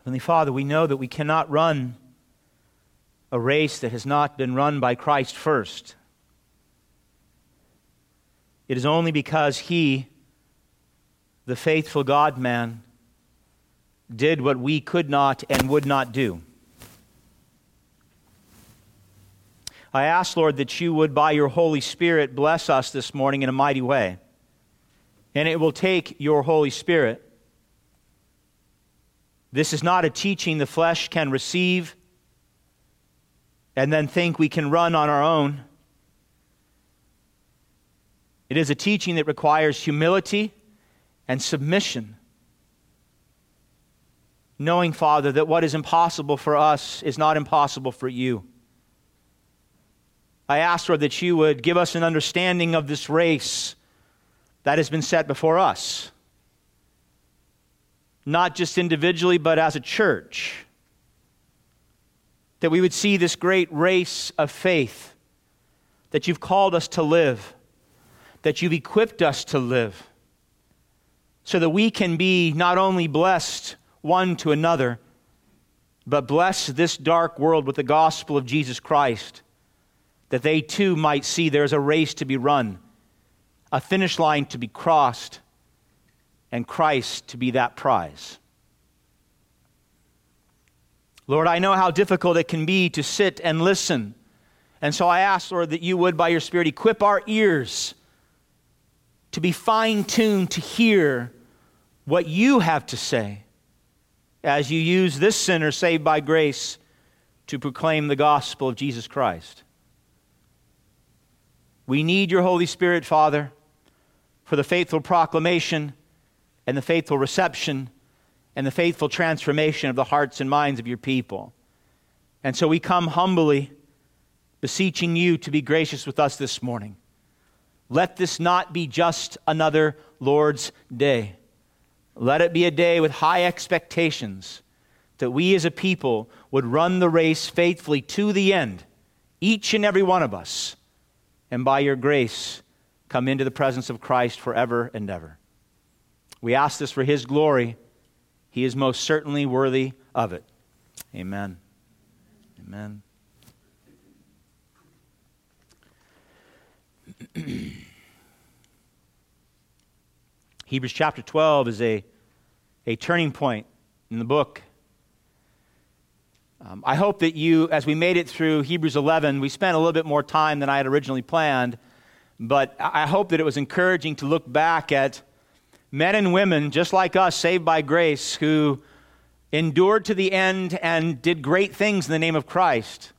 Heavenly Father, we know that we cannot run a race that has not been run by Christ first. It is only because He, the faithful God man, did what we could not and would not do. I ask, Lord, that you would, by your Holy Spirit, bless us this morning in a mighty way. And it will take your Holy Spirit. This is not a teaching the flesh can receive and then think we can run on our own. It is a teaching that requires humility and submission. Knowing, Father, that what is impossible for us is not impossible for you. I ask, Lord, that you would give us an understanding of this race that has been set before us, not just individually, but as a church. That we would see this great race of faith that you've called us to live, that you've equipped us to live, so that we can be not only blessed one to another, but bless this dark world with the gospel of Jesus Christ that they too might see there's a race to be run, a finish line to be crossed, and Christ to be that prize. Lord, I know how difficult it can be to sit and listen. And so I ask, Lord, that you would, by your Spirit, equip our ears to be fine tuned to hear what you have to say as you use this sinner saved by grace to proclaim the gospel of Jesus Christ. We need your Holy Spirit, Father, for the faithful proclamation and the faithful reception and the faithful transformation of the hearts and minds of your people. And so we come humbly, beseeching you to be gracious with us this morning. Let this not be just another Lord's day. Let it be a day with high expectations that we as a people would run the race faithfully to the end, each and every one of us and by your grace come into the presence of Christ forever and ever. We ask this for his glory. He is most certainly worthy of it. Amen. Amen. Hebrews chapter 12 is a, a turning point in the book. Um, I hope that you, as we made it through Hebrews 11, we spent a little bit more time than I had originally planned, but I hope that it was encouraging to look back at men and women just like us, saved by grace, who endured to the end and did great things in the name of Christ.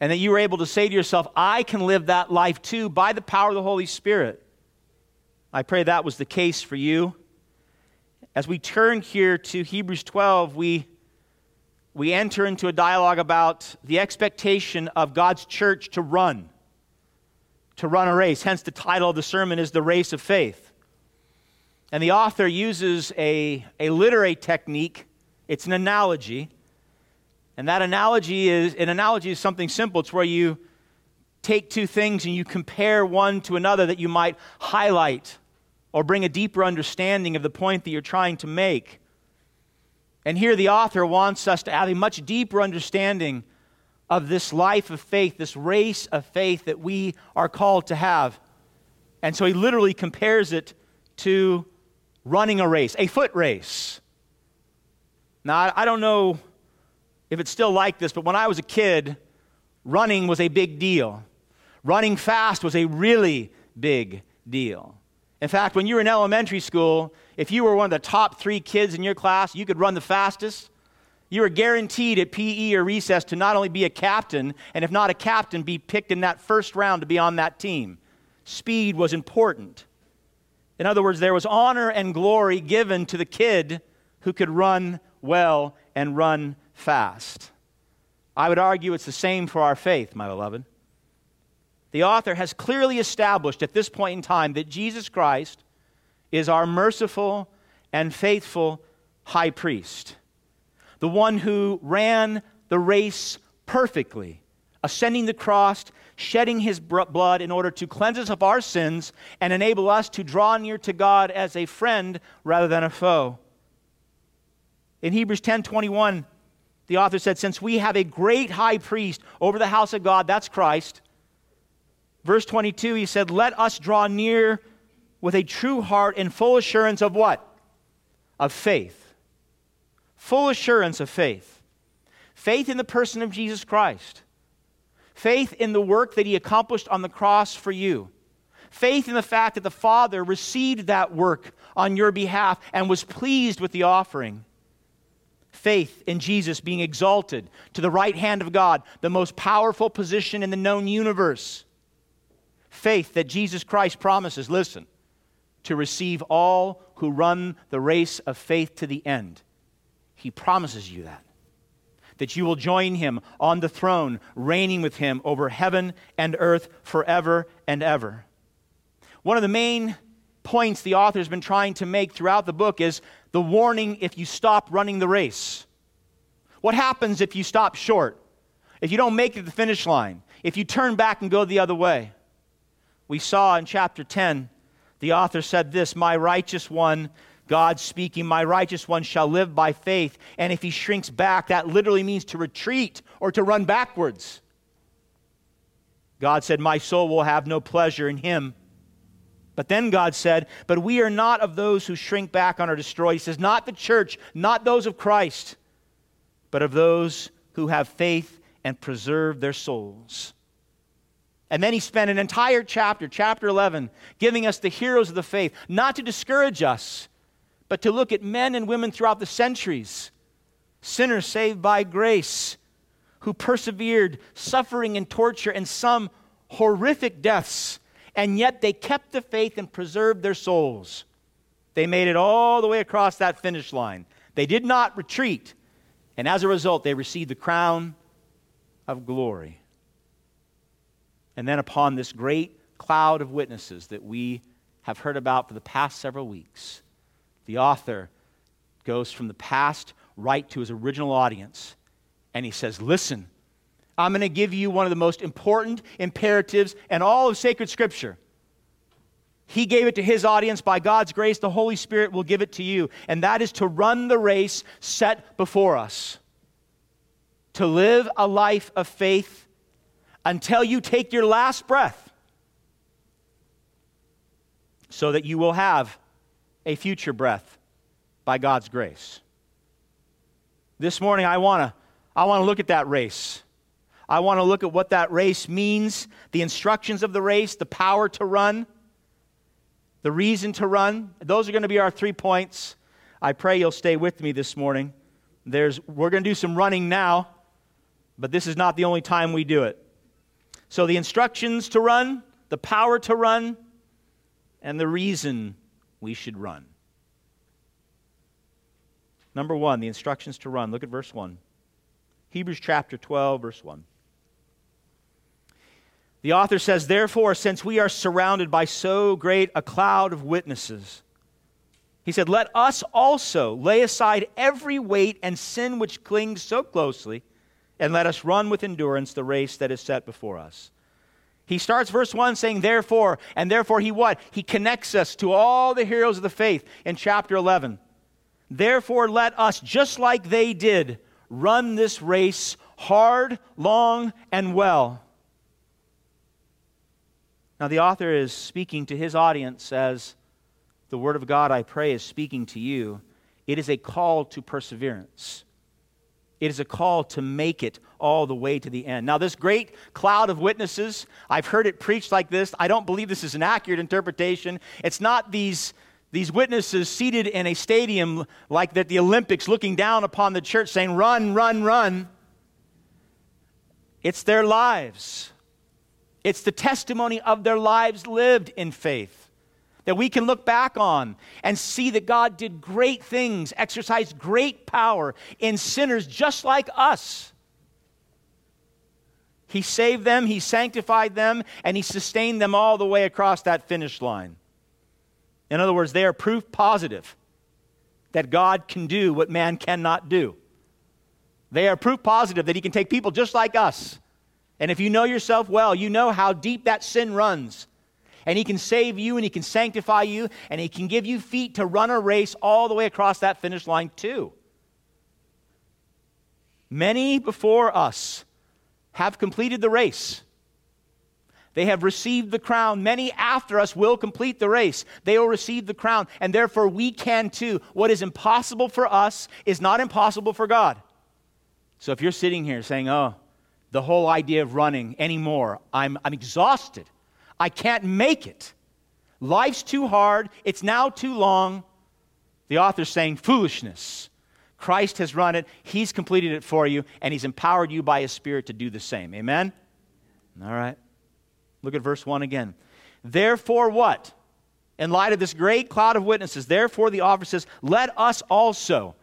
And that you were able to say to yourself, I can live that life too by the power of the Holy Spirit. I pray that was the case for you. As we turn here to Hebrews 12, we we enter into a dialogue about the expectation of God's church to run, to run a race. Hence, the title of the sermon is The Race of Faith. And the author uses a, a literary technique, it's an analogy. And that analogy is an analogy is something simple. It's where you take two things and you compare one to another that you might highlight or bring a deeper understanding of the point that you're trying to make. And here the author wants us to have a much deeper understanding of this life of faith, this race of faith that we are called to have. And so he literally compares it to running a race, a foot race. Now, I don't know if it's still like this, but when I was a kid, running was a big deal. Running fast was a really big deal. In fact, when you were in elementary school, if you were one of the top three kids in your class, you could run the fastest. You were guaranteed at PE or recess to not only be a captain, and if not a captain, be picked in that first round to be on that team. Speed was important. In other words, there was honor and glory given to the kid who could run well and run fast. I would argue it's the same for our faith, my beloved. The author has clearly established at this point in time that Jesus Christ is our merciful and faithful high priest, the one who ran the race perfectly, ascending the cross, shedding his blood in order to cleanse us of our sins and enable us to draw near to God as a friend rather than a foe. In Hebrews 10 21, the author said, Since we have a great high priest over the house of God, that's Christ. Verse 22, he said, Let us draw near with a true heart in full assurance of what? Of faith. Full assurance of faith. Faith in the person of Jesus Christ. Faith in the work that he accomplished on the cross for you. Faith in the fact that the Father received that work on your behalf and was pleased with the offering. Faith in Jesus being exalted to the right hand of God, the most powerful position in the known universe. Faith that Jesus Christ promises, listen, to receive all who run the race of faith to the end. He promises you that. That you will join him on the throne, reigning with him over heaven and earth forever and ever. One of the main points the author has been trying to make throughout the book is the warning if you stop running the race. What happens if you stop short? If you don't make it to the finish line? If you turn back and go the other way? We saw in chapter 10 the author said this My righteous one, God speaking, my righteous one shall live by faith. And if he shrinks back, that literally means to retreat or to run backwards. God said, My soul will have no pleasure in him. But then God said, But we are not of those who shrink back and are destroyed. He says, Not the church, not those of Christ, but of those who have faith and preserve their souls. And then he spent an entire chapter, chapter 11, giving us the heroes of the faith, not to discourage us, but to look at men and women throughout the centuries, sinners saved by grace, who persevered, suffering and torture, and some horrific deaths, and yet they kept the faith and preserved their souls. They made it all the way across that finish line. They did not retreat, and as a result, they received the crown of glory. And then upon this great cloud of witnesses that we have heard about for the past several weeks, the author goes from the past right to his original audience. And he says, Listen, I'm going to give you one of the most important imperatives in all of sacred scripture. He gave it to his audience. By God's grace, the Holy Spirit will give it to you. And that is to run the race set before us, to live a life of faith until you take your last breath so that you will have a future breath by God's grace. This morning, I want to I want to look at that race. I want to look at what that race means, the instructions of the race, the power to run, the reason to run. Those are going to be our three points. I pray you'll stay with me this morning. There's, we're going to do some running now, but this is not the only time we do it. So, the instructions to run, the power to run, and the reason we should run. Number one, the instructions to run. Look at verse 1. Hebrews chapter 12, verse 1. The author says, Therefore, since we are surrounded by so great a cloud of witnesses, he said, Let us also lay aside every weight and sin which clings so closely and let us run with endurance the race that is set before us. He starts verse 1 saying, therefore, and therefore he what? He connects us to all the heroes of the faith in chapter 11. Therefore, let us, just like they did, run this race hard, long, and well. Now, the author is speaking to his audience as the Word of God, I pray, is speaking to you. It is a call to perseverance. It is a call to make it all the way to the end. Now, this great cloud of witnesses, I've heard it preached like this. I don't believe this is an accurate interpretation. It's not these, these witnesses seated in a stadium like that the Olympics looking down upon the church saying, run, run, run. It's their lives, it's the testimony of their lives lived in faith that we can look back on and see that God did great things, exercised great power in sinners just like us. He saved them, He sanctified them, and He sustained them all the way across that finish line. In other words, they are proof positive that God can do what man cannot do. They are proof positive that He can take people just like us. And if you know yourself well, you know how deep that sin runs and He can save you and He can sanctify you and He can give you feet to run a race all the way across that finish line, too. Many before us have completed the race. They have received the crown. Many after us will complete the race. They will receive the crown, and therefore we can too. What is impossible for us is not impossible for God. So if you're sitting here saying, oh, the whole idea of running anymore, I'm, I'm exhausted, I can't make it, life's too hard, it's now too long, the author's saying, foolishness. Christ has run it, He's completed it for you, and He's empowered you by His Spirit to do the same. Amen? All right. Look at verse 1 again. Therefore, what? In light of this great cloud of witnesses, therefore the author says, Let us also,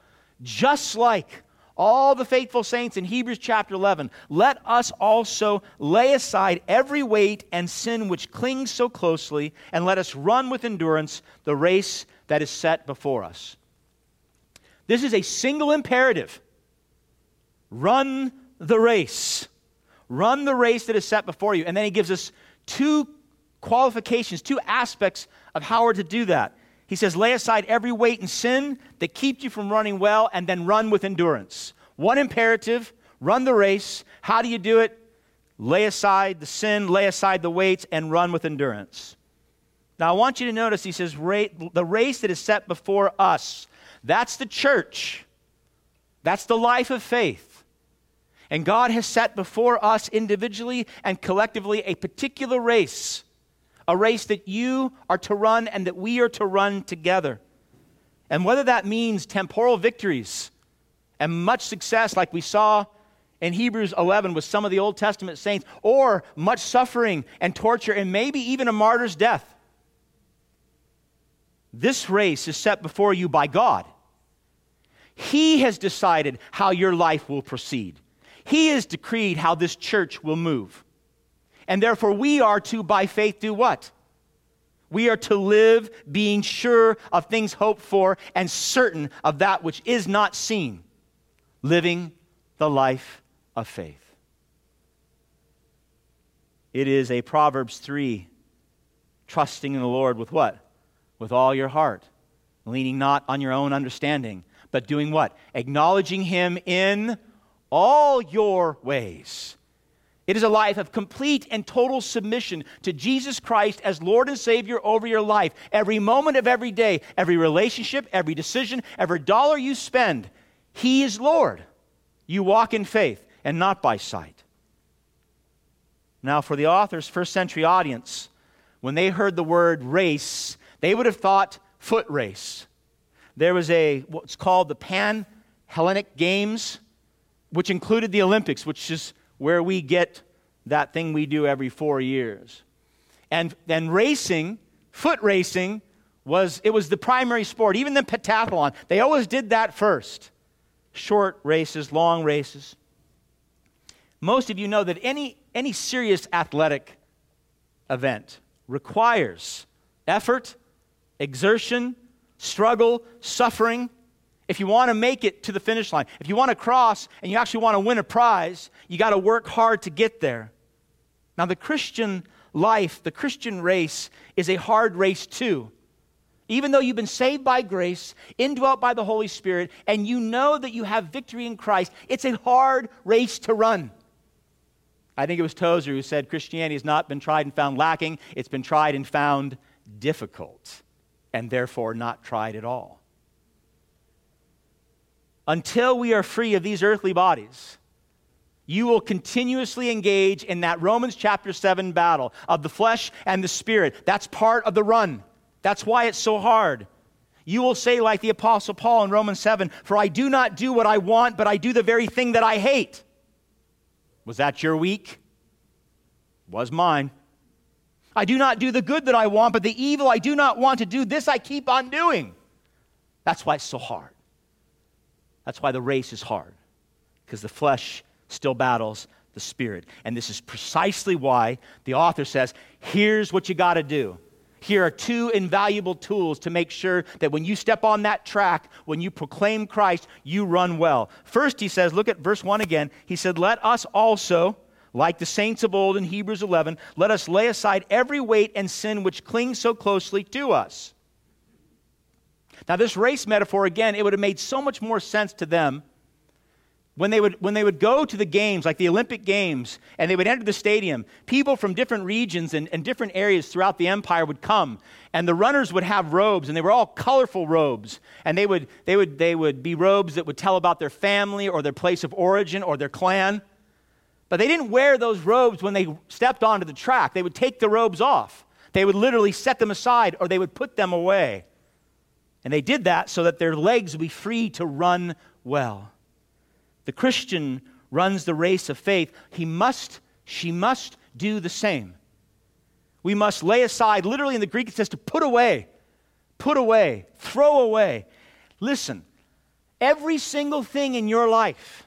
just like all the faithful saints in Hebrews chapter 11, let us also lay aside every weight and sin which clings so closely, and let us run with endurance the race that is set before us. This is a single imperative run the race. Run the race that is set before you. And then he gives us two qualifications, two aspects of how we're to do that. He says, lay aside every weight and sin that keeps you from running well, and then run with endurance. One imperative run the race. How do you do it? Lay aside the sin, lay aside the weights, and run with endurance. Now, I want you to notice he says, the race that is set before us. That's the church. That's the life of faith. And God has set before us individually and collectively a particular race, a race that you are to run and that we are to run together. And whether that means temporal victories and much success, like we saw in Hebrews 11 with some of the Old Testament saints, or much suffering and torture and maybe even a martyr's death. This race is set before you by God. He has decided how your life will proceed. He has decreed how this church will move. And therefore, we are to, by faith, do what? We are to live being sure of things hoped for and certain of that which is not seen, living the life of faith. It is a Proverbs 3 trusting in the Lord with what? With all your heart, leaning not on your own understanding, but doing what? Acknowledging Him in all your ways. It is a life of complete and total submission to Jesus Christ as Lord and Savior over your life. Every moment of every day, every relationship, every decision, every dollar you spend, He is Lord. You walk in faith and not by sight. Now, for the author's first century audience, when they heard the word race, they would have thought foot race. There was a what's called the Pan Hellenic Games which included the Olympics, which is where we get that thing we do every four years. And then racing, foot racing, was it was the primary sport. Even the pentathlon, they always did that first. Short races, long races. Most of you know that any, any serious athletic event requires effort, exertion, struggle, suffering, if you want to make it to the finish line, if you want to cross and you actually want to win a prize, you got to work hard to get there. Now, the Christian life, the Christian race, is a hard race too. Even though you've been saved by grace, indwelt by the Holy Spirit, and you know that you have victory in Christ, it's a hard race to run. I think it was Tozer who said Christianity has not been tried and found lacking, it's been tried and found difficult, and therefore not tried at all until we are free of these earthly bodies, you will continuously engage in that Romans chapter 7 battle of the flesh and the spirit. That's part of the run. That's why it's so hard. You will say, like the Apostle Paul in Romans 7, For I do not do what I want, but I do the very thing that I hate. Was that your week? Was mine. I do not do the good that I want, but the evil I do not want to do, this I keep on doing. That's why it's so hard. That's why the race is hard, because the flesh still battles the spirit. And this is precisely why the author says here's what you got to do. Here are two invaluable tools to make sure that when you step on that track, when you proclaim Christ, you run well. First, he says, look at verse 1 again. He said, Let us also, like the saints of old in Hebrews 11, let us lay aside every weight and sin which clings so closely to us. Now, this race metaphor, again, it would have made so much more sense to them when they would when they would go to the games like the olympic games and they would enter the stadium. People from different regions and, and, different areas throughout the empire would come and the runners would have robes and they were all colorful robes. And they would they would they would be robes that would tell about their family or their place of origin or their clan. But they didn't wear those robes when they stepped onto the track. They would take the robes off. They would literally set them aside or they would put them away and they did that so that their legs would be free to run well the Christian runs the race of faith, he must, she must do the same. We must lay aside, literally in the Greek it says to put away, put away, throw away. Listen, every single thing in your life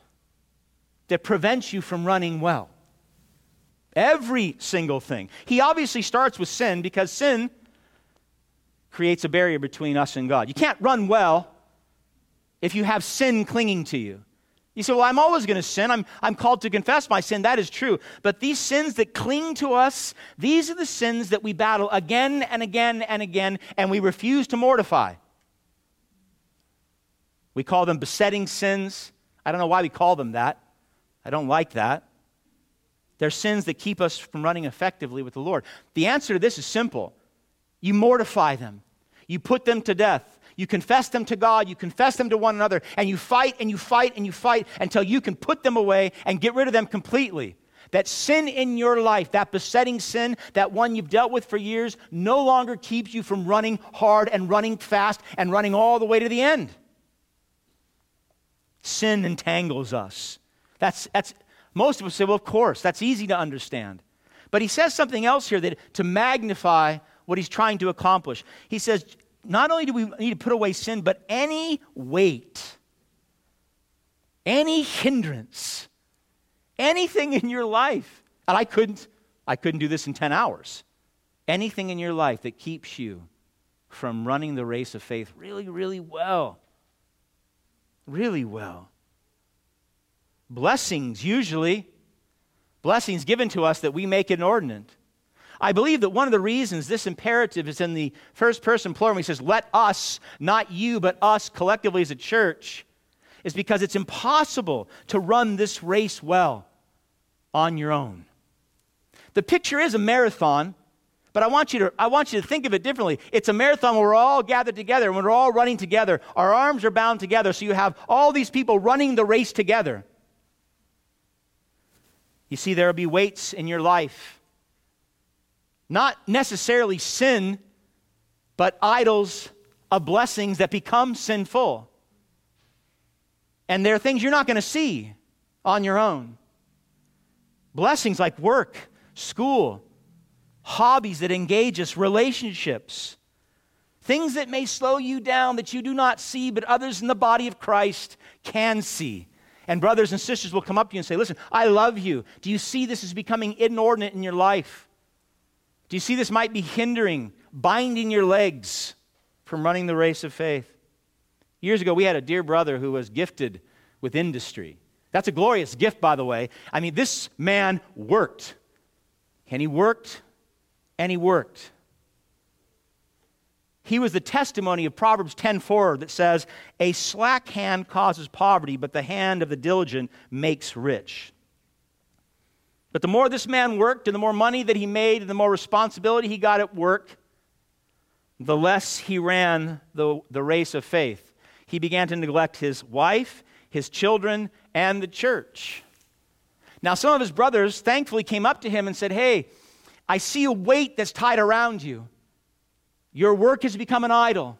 that prevents you from running well, every single thing. He obviously starts with sin because sin creates a barrier between us and God. You can't run well if you have sin clinging to you. You say, Well, I'm always going to sin. I'm, I'm called to confess my sin. That is true. But these sins that cling to us, these are the sins that we battle again and again and again, and we refuse to mortify. We call them besetting sins. I don't know why we call them that. I don't like that. They're sins that keep us from running effectively with the Lord. The answer to this is simple you mortify them, you put them to death. You confess them to God, you confess them to one another, and you fight and you fight and you fight until you can put them away and get rid of them completely. That sin in your life, that besetting sin, that one you've dealt with for years, no longer keeps you from running hard and running fast and running all the way to the end. Sin entangles us. That's, that's, most of us say, well, of course, that's easy to understand. But he says something else here that to magnify what he's trying to accomplish. He says, not only do we need to put away sin, but any weight, any hindrance, anything in your life. And I couldn't, I couldn't do this in 10 hours. Anything in your life that keeps you from running the race of faith really, really well. Really well. Blessings, usually, blessings given to us that we make inordinate. I believe that one of the reasons this imperative is in the first person plural, when he says, let us, not you, but us collectively as a church, is because it's impossible to run this race well on your own. The picture is a marathon, but I want you to, I want you to think of it differently. It's a marathon where we're all gathered together and we're all running together. Our arms are bound together, so you have all these people running the race together. You see, there will be weights in your life not necessarily sin, but idols of blessings that become sinful. And there are things you're not going to see on your own. Blessings like work, school, hobbies that engage us, relationships, things that may slow you down that you do not see, but others in the body of Christ can see. And brothers and sisters will come up to you and say, Listen, I love you. Do you see this is becoming inordinate in your life? Do you see this might be hindering, binding your legs from running the race of faith? Years ago, we had a dear brother who was gifted with industry. That's a glorious gift, by the way. I mean, this man worked. And he worked, and he worked. He was the testimony of Proverbs 10:4 that says, "A slack hand causes poverty, but the hand of the diligent makes rich." But the more this man worked and the more money that he made and the more responsibility he got at work, the less he ran the, the race of faith. He began to neglect his wife, his children, and the church. Now, some of his brothers thankfully came up to him and said, Hey, I see a weight that's tied around you. Your work has become an idol.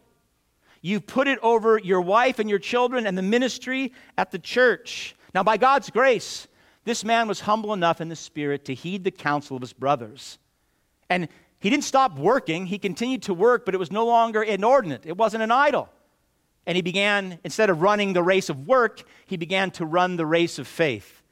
You've put it over your wife and your children and the ministry at the church. Now, by God's grace, this man was humble enough in the spirit to heed the counsel of his brothers. And he didn't stop working, he continued to work, but it was no longer inordinate, it wasn't an idol. And he began, instead of running the race of work, he began to run the race of faith,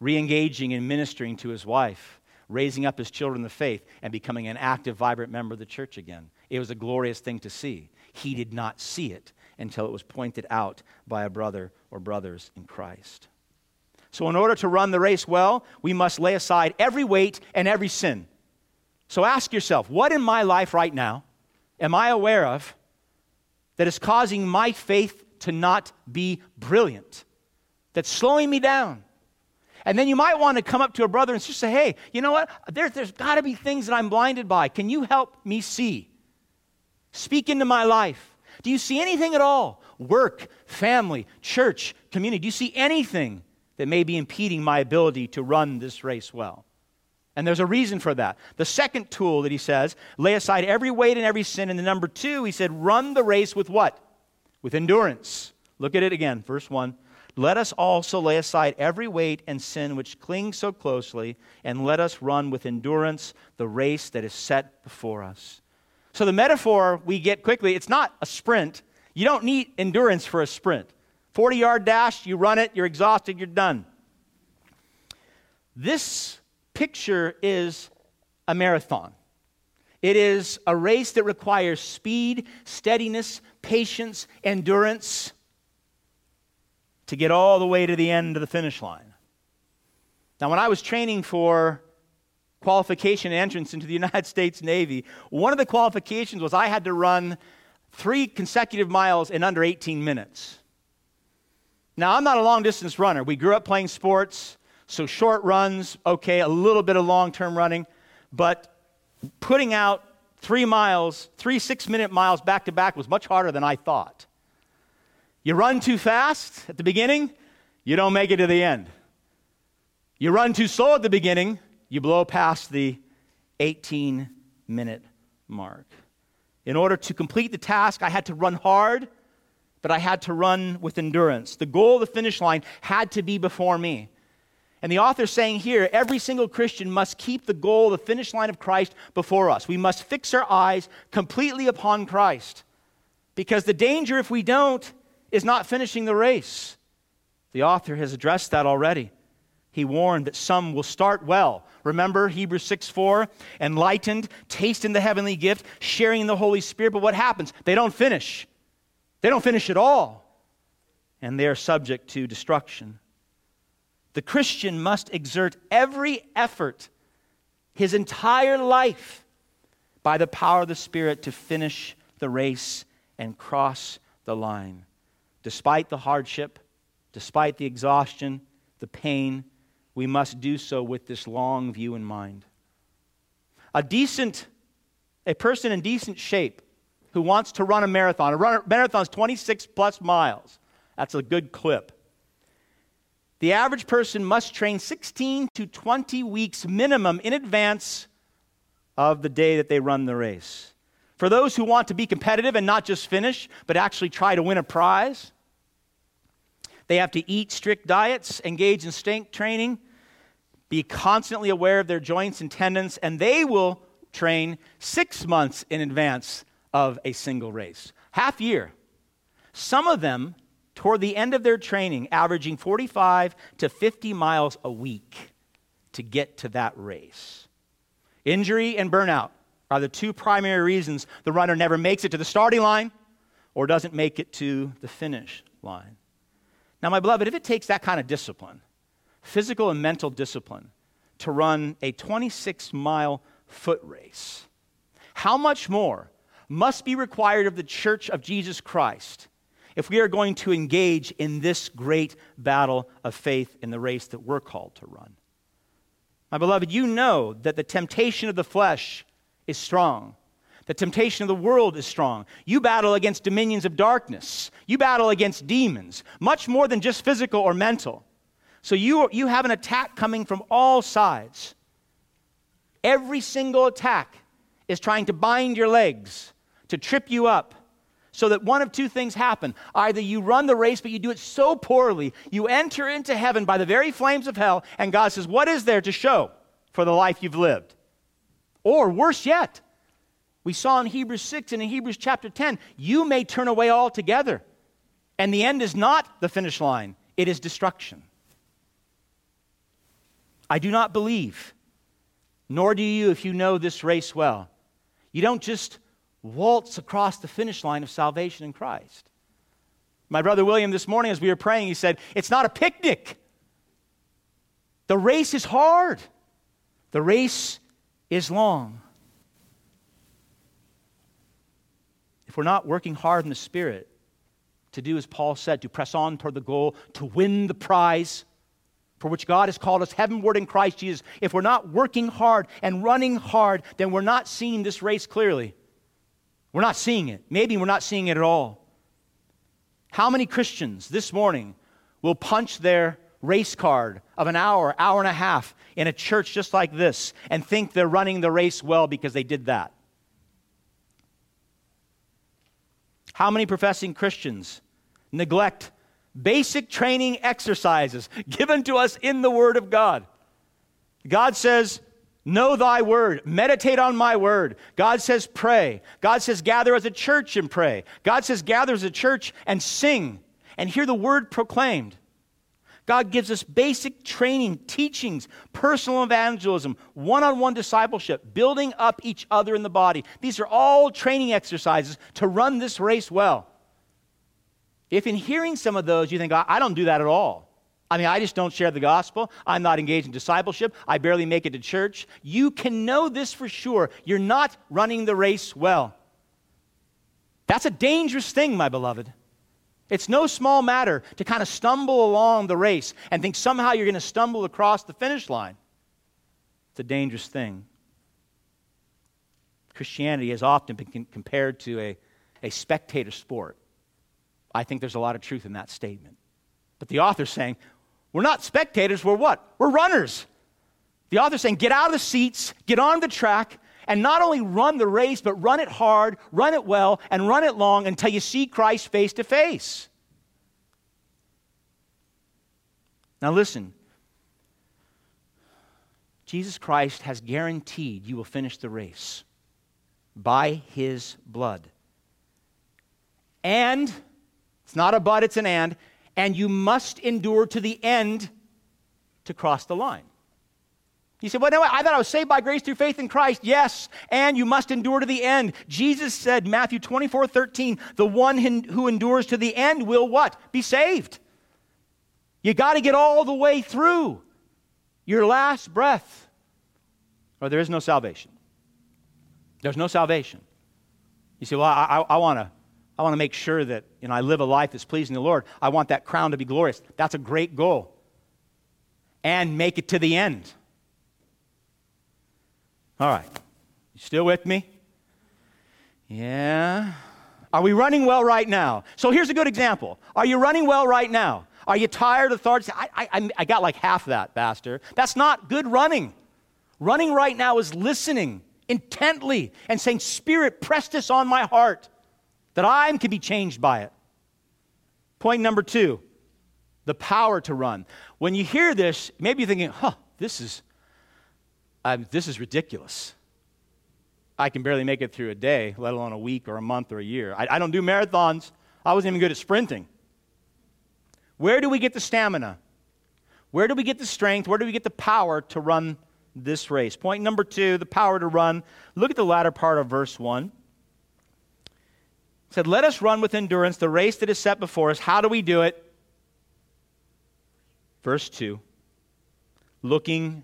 re engaging and ministering to his wife, raising up his children in the faith, and becoming an active, vibrant member of the church again. It was a glorious thing to see. He did not see it until it was pointed out by a brother or brothers in Christ. So, in order to run the race well, we must lay aside every weight and every sin. So, ask yourself what in my life right now am I aware of that is causing my faith to not be brilliant, that's slowing me down. And then you might want to come up to a brother and just say, hey, you know what? There, there's got to be things that I'm blinded by. Can you help me see? Speak into my life. Do you see anything at all? Work, family, church, community. Do you see anything that may be impeding my ability to run this race well? And there's a reason for that. The second tool that he says, lay aside every weight and every sin. And the number two, he said, run the race with what? With endurance. Look at it again, verse 1. Let us also lay aside every weight and sin which clings so closely, and let us run with endurance the race that is set before us. So, the metaphor we get quickly, it's not a sprint. You don't need endurance for a sprint. 40 yard dash, you run it, you're exhausted, you're done. This picture is a marathon. It is a race that requires speed, steadiness, patience, endurance to get all the way to the end of the finish line. Now, when I was training for qualification entrance into the United States Navy, one of the qualifications was I had to run three consecutive miles in under 18 minutes. Now, I'm not a long distance runner. We grew up playing sports, so short runs, okay, a little bit of long term running, but putting out three miles, three six minute miles back to back was much harder than I thought. You run too fast at the beginning, you don't make it to the end. You run too slow at the beginning, you blow past the 18 minute mark. In order to complete the task, I had to run hard, but I had to run with endurance. The goal the finish line had to be before me. And the author's saying here every single Christian must keep the goal, the finish line of Christ before us. We must fix our eyes completely upon Christ. Because the danger, if we don't, is not finishing the race. The author has addressed that already. He warned that some will start well. Remember Hebrews 6 4? Enlightened, tasting the heavenly gift, sharing the Holy Spirit. But what happens? They don't finish. They don't finish at all. And they are subject to destruction. The Christian must exert every effort, his entire life, by the power of the Spirit to finish the race and cross the line. Despite the hardship, despite the exhaustion, the pain, we must do so with this long view in mind. A decent, a person in decent shape who wants to run a marathon, a, marathon is 26 plus miles. That's a good clip. The average person must train 16 to 20 weeks minimum in advance of the day that they run the race. For those who want to be competitive and not just finish, but actually try to win a prize, they have to eat strict diets, engage in strength training, be constantly aware of their joints and tendons, and they will train six months in advance of a single race. Half year. Some of them, toward the end of their training, averaging 45 to 50 miles a week to get to that race. Injury and burnout are the two primary reasons the runner never makes it to the starting line or doesn't make it to the finish line. Now, my beloved, if it takes that kind of discipline, physical and mental discipline, to run a 26 mile foot race, how much more must be required of the church of Jesus Christ if we are going to engage in this great battle of faith in the race that we're called to run? My beloved, you know that the temptation of the flesh is strong. The temptation of the world is strong. You battle against dominions of darkness. You battle against demons, much more than just physical or mental. So you, you have an attack coming from all sides. Every single attack is trying to bind your legs, to trip you up, so that one of two things happen. Either you run the race, but you do it so poorly, you enter into heaven by the very flames of hell, and God says, What is there to show for the life you've lived? Or worse yet, we saw in Hebrews 6 and in Hebrews chapter 10, you may turn away altogether. And the end is not the finish line, it is destruction. I do not believe, nor do you if you know this race well. You don't just waltz across the finish line of salvation in Christ. My brother William, this morning, as we were praying, he said, It's not a picnic. The race is hard, the race is long. if we're not working hard in the Spirit to do as Paul said, to press on toward the goal, to win the prize for which God has called us heavenward in Christ Jesus. If we're not working hard and running hard, then we're not seeing this race clearly. We're not seeing it. Maybe we're not seeing it at all. How many Christians this morning will punch their race card of an hour, hour and a half in a church just like this and think they're running the race well because they did that? How many professing Christians neglect basic training exercises given to us in the Word of God? God says, Know thy word. Meditate on my word. God says, pray. God says, gather as a church and pray. God says, gather as a church and sing and hear the word proclaimed. God gives us basic training, teachings, personal evangelism, one on one discipleship, building up each other in the body. These are all training exercises to run this race well. If in hearing some of those you think, I don't do that at all, I mean, I just don't share the gospel. I'm not engaged in discipleship. I barely make it to church. You can know this for sure. You're not running the race well. That's a dangerous thing, my beloved. It's no small matter to kind of stumble along the race and think somehow you're going to stumble across the finish line. It's a dangerous thing. Christianity has often been compared to a, a spectator sport. I think there's a lot of truth in that statement. But the author's saying, we're not spectators, we're what? We're runners. The author's saying, get out of the seats, get on the track, and not only run the race, but run it hard, run it well, and run it long until you see Christ face to face. Now, listen. Jesus Christ has guaranteed you will finish the race by his blood. And, it's not a but, it's an and, and you must endure to the end to cross the line. You say, well, no, I thought I was saved by grace through faith in Christ. Yes, and you must endure to the end. Jesus said, Matthew 24, 13, the one who endures to the end will what? Be saved. You got to get all the way through your last breath, or there is no salvation. There's no salvation. You say, well, I, I, I want to I want to make sure that you know, I live a life that's pleasing the Lord. I want that crown to be glorious. That's a great goal. And make it to the end. All right. You still with me? Yeah. Are we running well right now? So here's a good example. Are you running well right now? Are you tired, lethargic? I, I, I got like half that, Pastor. That's not good running. Running right now is listening intently and saying, Spirit, press this on my heart that I can be changed by it. Point number two the power to run. When you hear this, maybe you're thinking, huh, this is, um, this is ridiculous. I can barely make it through a day, let alone a week or a month or a year. I, I don't do marathons. I wasn't even good at sprinting. Where do we get the stamina? Where do we get the strength? Where do we get the power to run this race? Point number two the power to run. Look at the latter part of verse 1 said, Let us run with endurance the race that is set before us. How do we do it? Verse 2 looking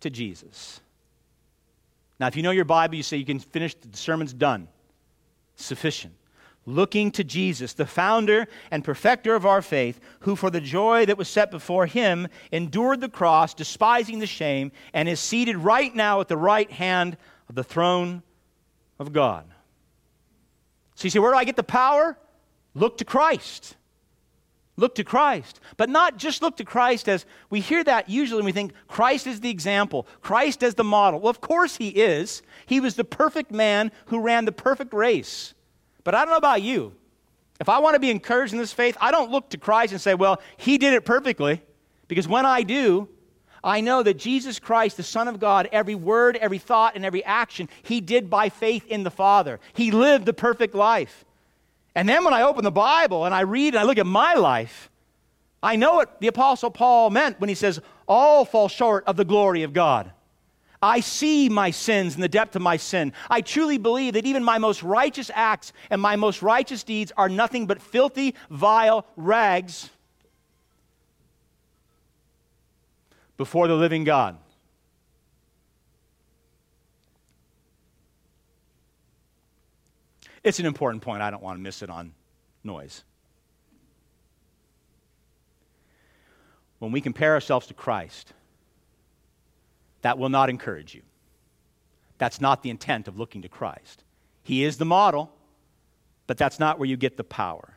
to Jesus. Now, if you know your Bible, you say you can finish, the sermon's done. Sufficient. Looking to Jesus, the founder and perfecter of our faith, who for the joy that was set before him endured the cross, despising the shame, and is seated right now at the right hand of the throne of God. So you say, where do I get the power? Look to Christ. Look to Christ. But not just look to Christ as we hear that usually and we think Christ is the example, Christ as the model. Well, of course he is. He was the perfect man who ran the perfect race. But I don't know about you. If I want to be encouraged in this faith, I don't look to Christ and say, well, he did it perfectly. Because when I do, I know that Jesus Christ, the Son of God, every word, every thought, and every action, he did by faith in the Father. He lived the perfect life. And then when I open the Bible and I read and I look at my life, I know what the Apostle Paul meant when he says, All fall short of the glory of God. I see my sins and the depth of my sin. I truly believe that even my most righteous acts and my most righteous deeds are nothing but filthy, vile rags before the living God. It's an important point. I don't want to miss it on noise. When we compare ourselves to Christ, that will not encourage you. That's not the intent of looking to Christ. He is the model, but that's not where you get the power.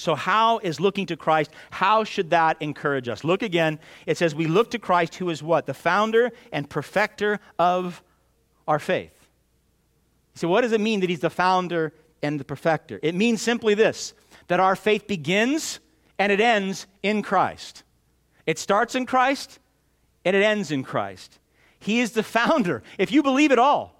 So, how is looking to Christ? How should that encourage us? Look again. It says, We look to Christ, who is what? The founder and perfecter of our faith. So, what does it mean that he's the founder and the perfecter? It means simply this that our faith begins and it ends in Christ. It starts in Christ and it ends in Christ. He is the founder. If you believe it all,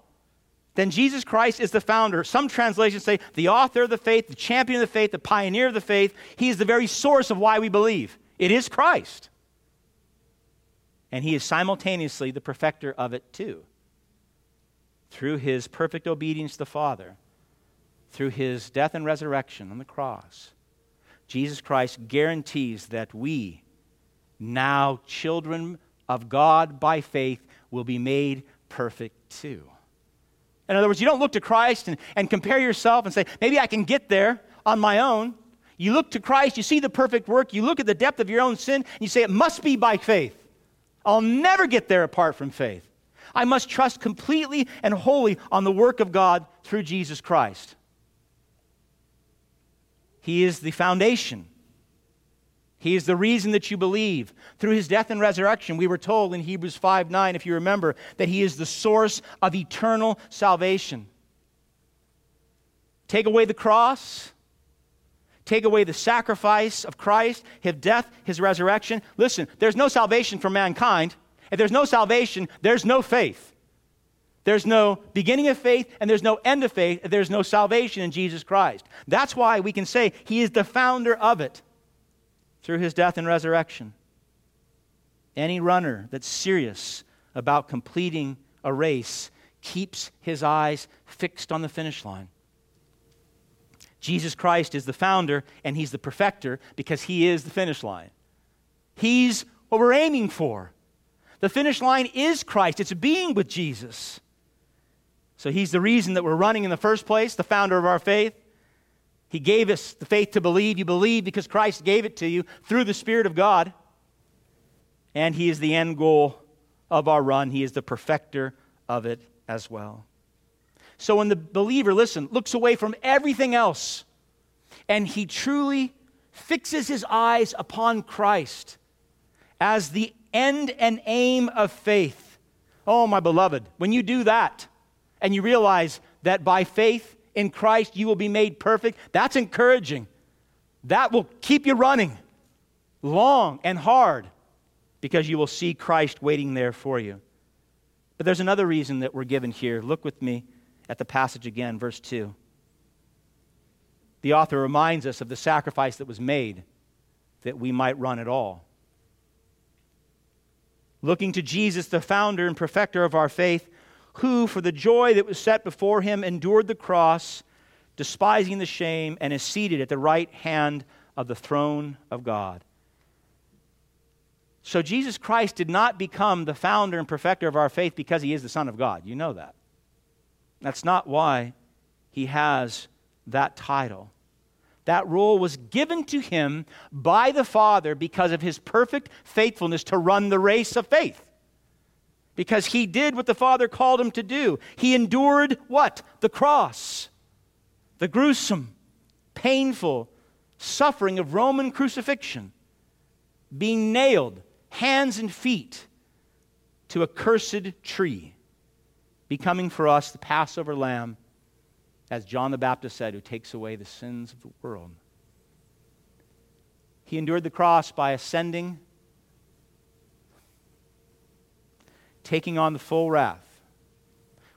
then Jesus Christ is the founder. Some translations say the author of the faith, the champion of the faith, the pioneer of the faith. He is the very source of why we believe. It is Christ. And he is simultaneously the perfecter of it too. Through his perfect obedience to the Father, through his death and resurrection on the cross, Jesus Christ guarantees that we, now children of God by faith, will be made perfect too. In other words, you don't look to Christ and, and compare yourself and say, maybe I can get there on my own. You look to Christ, you see the perfect work, you look at the depth of your own sin, and you say, it must be by faith. I'll never get there apart from faith. I must trust completely and wholly on the work of God through Jesus Christ. He is the foundation he is the reason that you believe. Through his death and resurrection, we were told in Hebrews 5 9, if you remember, that he is the source of eternal salvation. Take away the cross, take away the sacrifice of Christ, his death, his resurrection. Listen, there's no salvation for mankind. If there's no salvation, there's no faith. There's no beginning of faith and there's no end of faith. There's no salvation in Jesus Christ. That's why we can say he is the founder of it through his death and resurrection. Any runner that's serious about completing a race keeps his eyes fixed on the finish line. Jesus Christ is the founder and he's the perfecter because he is the finish line. He's what we're aiming for. The finish line is Christ, it's being with Jesus. So he's the reason that we're running in the first place, the founder of our faith. He gave us the faith to believe. You believe because Christ gave it to you through the Spirit of God. And He is the end goal of our run, He is the perfecter of it as well. So when the believer, listen, looks away from everything else and he truly fixes his eyes upon Christ as the end and aim of faith. Oh, my beloved, when you do that and you realize that by faith in Christ you will be made perfect. That's encouraging. That will keep you running long and hard because you will see Christ waiting there for you. But there's another reason that we're given here. Look with me at the passage again, verse 2. The author reminds us of the sacrifice that was made that we might run at all. Looking to Jesus, the founder and perfecter of our faith, who, for the joy that was set before him, endured the cross, despising the shame, and is seated at the right hand of the throne of God. So, Jesus Christ did not become the founder and perfecter of our faith because he is the Son of God. You know that. That's not why he has that title. That role was given to him by the Father because of his perfect faithfulness to run the race of faith because he did what the Father called him to do. He endured what? The cross, the gruesome, painful suffering of Roman crucifixion, being nailed hands and feet to a cursed tree, becoming for us the Passover lamb, as John the Baptist said, who takes away the sins of the world. He endured the cross by ascending taking on the full wrath.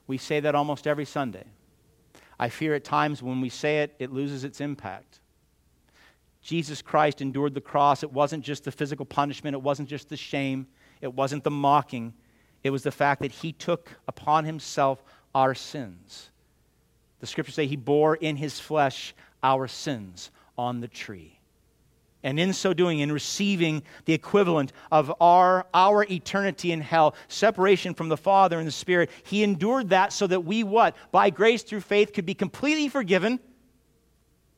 We say that almost every Sunday. I fear at times when we say it, it loses its impact. Jesus Christ endured the cross. It wasn't just the physical punishment, it wasn't just the shame, it wasn't the mocking. It was the fact that he took upon himself our sins. The scriptures say he bore in his flesh our sins on the tree and in so doing, in receiving the equivalent of our, our eternity in hell, separation from the Father and the Spirit, he endured that so that we, what? By grace through faith, could be completely forgiven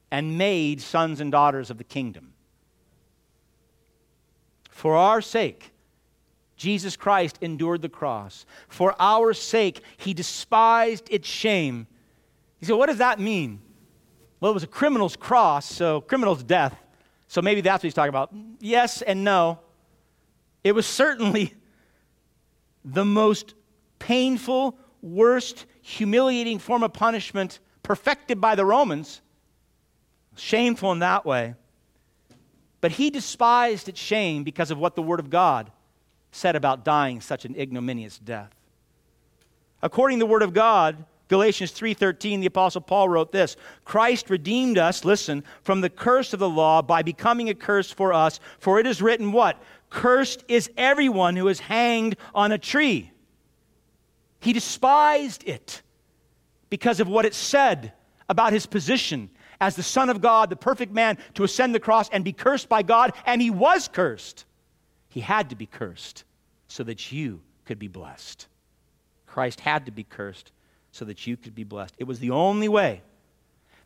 and made sons and daughters of the kingdom. For our sake, Jesus Christ endured the cross. For our sake, he despised its shame. You say, what does that mean? Well, it was a criminal's cross, so criminal's death. So maybe that's what he's talking about. Yes and no. It was certainly the most painful, worst, humiliating form of punishment perfected by the Romans. Shameful in that way. But he despised its shame because of what the Word of God said about dying such an ignominious death. According to the Word of God, Galatians 3:13 the apostle Paul wrote this Christ redeemed us listen from the curse of the law by becoming a curse for us for it is written what? Cursed is everyone who is hanged on a tree. He despised it because of what it said about his position as the son of God the perfect man to ascend the cross and be cursed by God and he was cursed. He had to be cursed so that you could be blessed. Christ had to be cursed so that you could be blessed. It was the only way.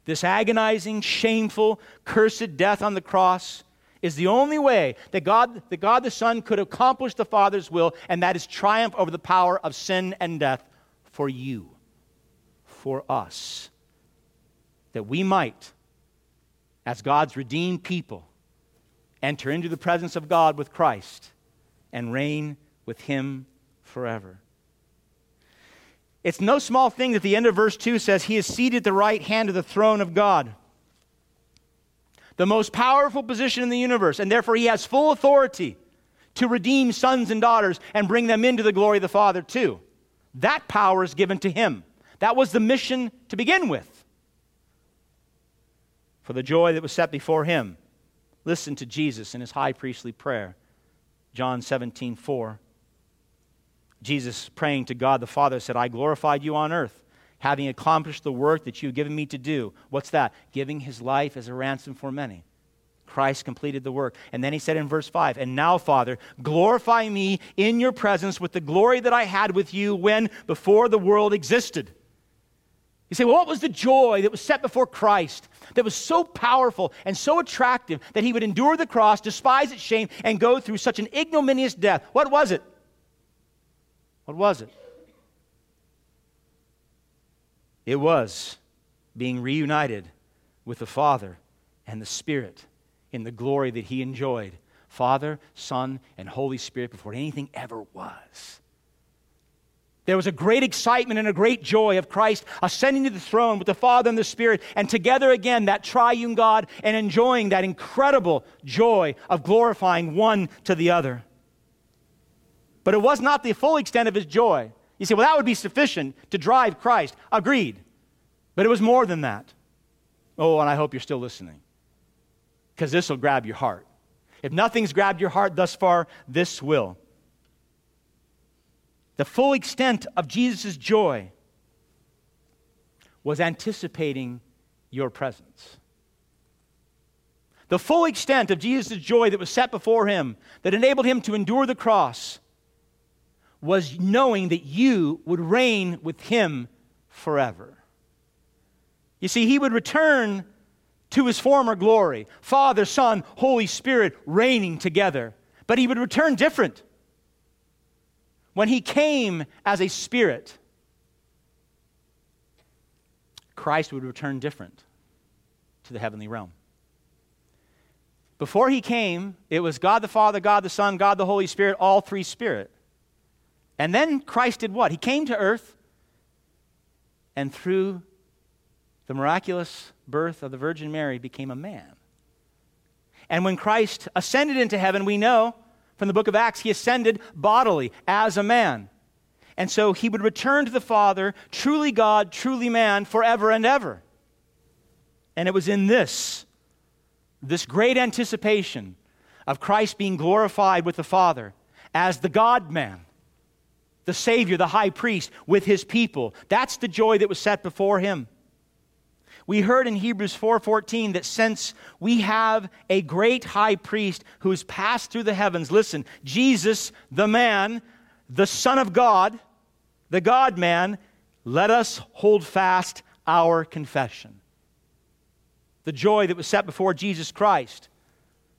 This agonizing, shameful, cursed death on the cross is the only way that God, that God the Son could accomplish the Father's will, and that is triumph over the power of sin and death for you, for us, that we might, as God's redeemed people, enter into the presence of God with Christ and reign with Him forever. It's no small thing that the end of verse 2 says, He is seated at the right hand of the throne of God. The most powerful position in the universe, and therefore He has full authority to redeem sons and daughters and bring them into the glory of the Father, too. That power is given to Him. That was the mission to begin with. For the joy that was set before Him, listen to Jesus in His high priestly prayer, John 17 4. Jesus, praying to God the Father, said, I glorified you on earth, having accomplished the work that you have given me to do. What's that? Giving his life as a ransom for many. Christ completed the work. And then he said in verse 5, And now, Father, glorify me in your presence with the glory that I had with you when before the world existed. You say, well, what was the joy that was set before Christ that was so powerful and so attractive that he would endure the cross, despise its shame, and go through such an ignominious death? What was it? What was it? It was being reunited with the Father and the Spirit in the glory that he enjoyed. Father, Son, and Holy Spirit before anything ever was. There was a great excitement and a great joy of Christ ascending to the throne with the Father and the Spirit, and together again, that triune God, and enjoying that incredible joy of glorifying one to the other. But it was not the full extent of his joy. You say, well, that would be sufficient to drive Christ. Agreed. But it was more than that. Oh, and I hope you're still listening. Because this will grab your heart. If nothing's grabbed your heart thus far, this will. The full extent of Jesus' joy was anticipating your presence. The full extent of Jesus' joy that was set before him, that enabled him to endure the cross, was knowing that you would reign with him forever. You see, he would return to his former glory Father, Son, Holy Spirit reigning together. But he would return different. When he came as a spirit, Christ would return different to the heavenly realm. Before he came, it was God the Father, God the Son, God the Holy Spirit, all three spirit. And then Christ did what? He came to earth, and through the miraculous birth of the Virgin Mary, became a man. And when Christ ascended into heaven, we know from the book of Acts, he ascended bodily as a man. And so he would return to the Father, truly God, truly man, forever and ever. And it was in this, this great anticipation of Christ being glorified with the Father as the God man, the Savior, the high priest, with his people. That's the joy that was set before him. We heard in Hebrews 4:14 that since we have a great high priest who has passed through the heavens, listen, Jesus, the man, the Son of God, the God man, let us hold fast our confession. The joy that was set before Jesus Christ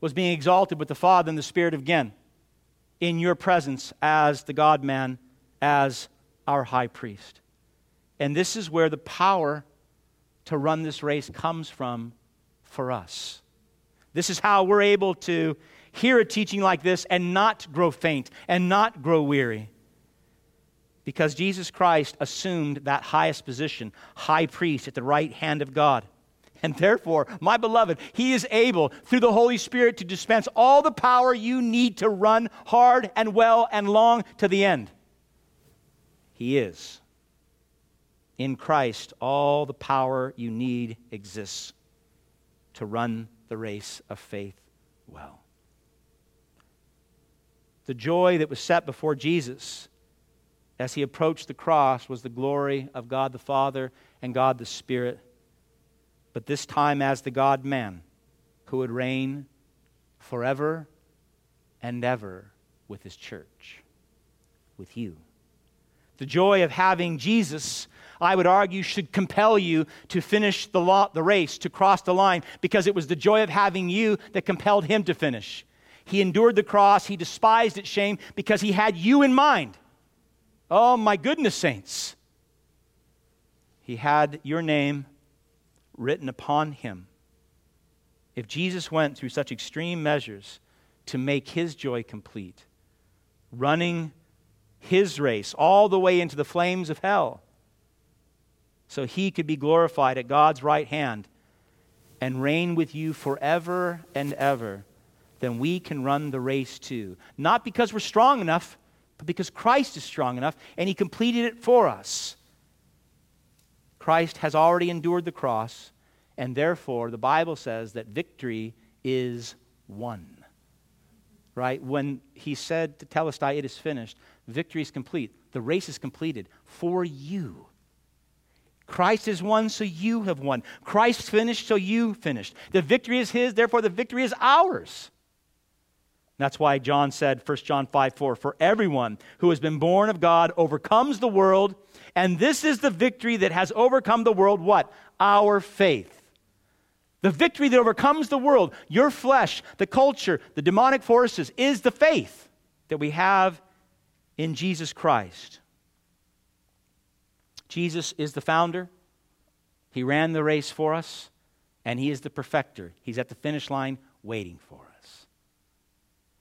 was being exalted with the Father and the Spirit again. in your presence as the God man, as our high priest. And this is where the power to run this race comes from for us. This is how we're able to hear a teaching like this and not grow faint and not grow weary. Because Jesus Christ assumed that highest position, high priest at the right hand of God. And therefore, my beloved, He is able, through the Holy Spirit, to dispense all the power you need to run hard and well and long to the end. He is. In Christ, all the power you need exists to run the race of faith well. The joy that was set before Jesus as he approached the cross was the glory of God the Father and God the Spirit, but this time as the God man who would reign forever and ever with his church, with you. The joy of having Jesus, I would argue, should compel you to finish the, the race, to cross the line, because it was the joy of having you that compelled him to finish. He endured the cross, he despised its shame because he had you in mind. Oh, my goodness, saints. He had your name written upon him. If Jesus went through such extreme measures to make his joy complete, running his race all the way into the flames of hell, so he could be glorified at God's right hand and reign with you forever and ever then we can run the race too. Not because we're strong enough, but because Christ is strong enough and He completed it for us. Christ has already endured the cross, and therefore the Bible says that victory is won. Right? When He said Tetelestai, It is finished, victory is complete. The race is completed for you. Christ is won, so you have won. Christ finished, so you finished. The victory is His, therefore the victory is ours. That's why John said, 1 John 5 4, for everyone who has been born of God overcomes the world, and this is the victory that has overcome the world. What? Our faith. The victory that overcomes the world, your flesh, the culture, the demonic forces, is the faith that we have in Jesus Christ. Jesus is the founder, He ran the race for us, and He is the perfecter. He's at the finish line waiting for us.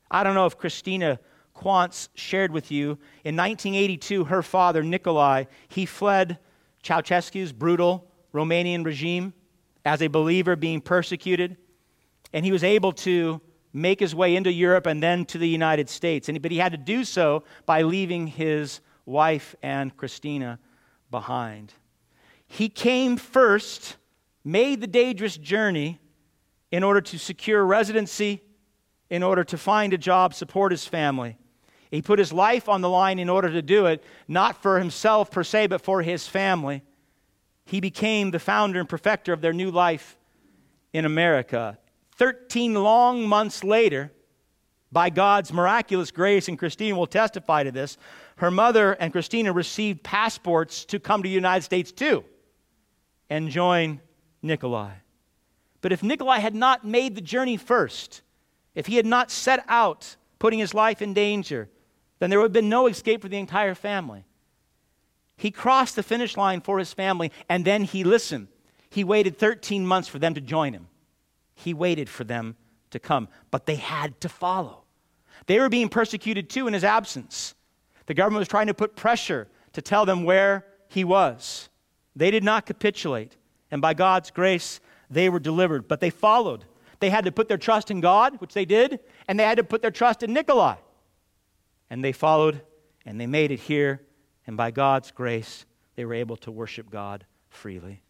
I don't know if Christina Quantz shared with you. In 1982, her father, Nikolai, he fled Ceausescu's brutal Romanian regime as a believer being persecuted. And he was able to make his way into Europe and then to the United States. And, but he had to do so by leaving his wife and Christina behind. He came first, made the dangerous journey in order to secure residency in order to find a job, support his family. He put his life on the line in order to do it, not for himself per se, but for his family. He became the founder and perfecter of their new life in America. 13 long months later, by God's miraculous grace, and Christina will testify to this, her mother and Christina received passports to come to the United States too and join Nikolai. But if Nikolai had not made the journey first, if he had not set out putting his life in danger, then there would have been no escape for the entire family. He crossed the finish line for his family, and then he listened. He waited 13 months for them to join him. He waited for them to come, but they had to follow. They were being persecuted too in his absence. The government was trying to put pressure to tell them where he was. They did not capitulate, and by God's grace, they were delivered, but they followed. They had to put their trust in God, which they did, and they had to put their trust in Nikolai. And they followed, and they made it here, and by God's grace, they were able to worship God freely.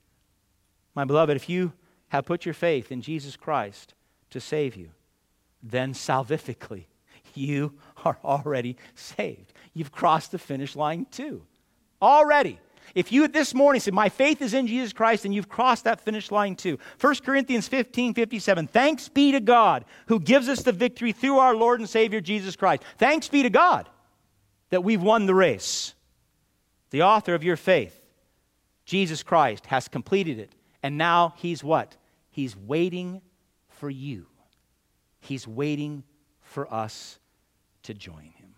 My beloved, if you have put your faith in Jesus Christ to save you, then salvifically, you are already saved. You've crossed the finish line too. Already. If you this morning said, My faith is in Jesus Christ, and you've crossed that finish line too. 1 Corinthians 15 57. Thanks be to God who gives us the victory through our Lord and Savior Jesus Christ. Thanks be to God that we've won the race. The author of your faith, Jesus Christ, has completed it. And now he's what? He's waiting for you. He's waiting for us to join him.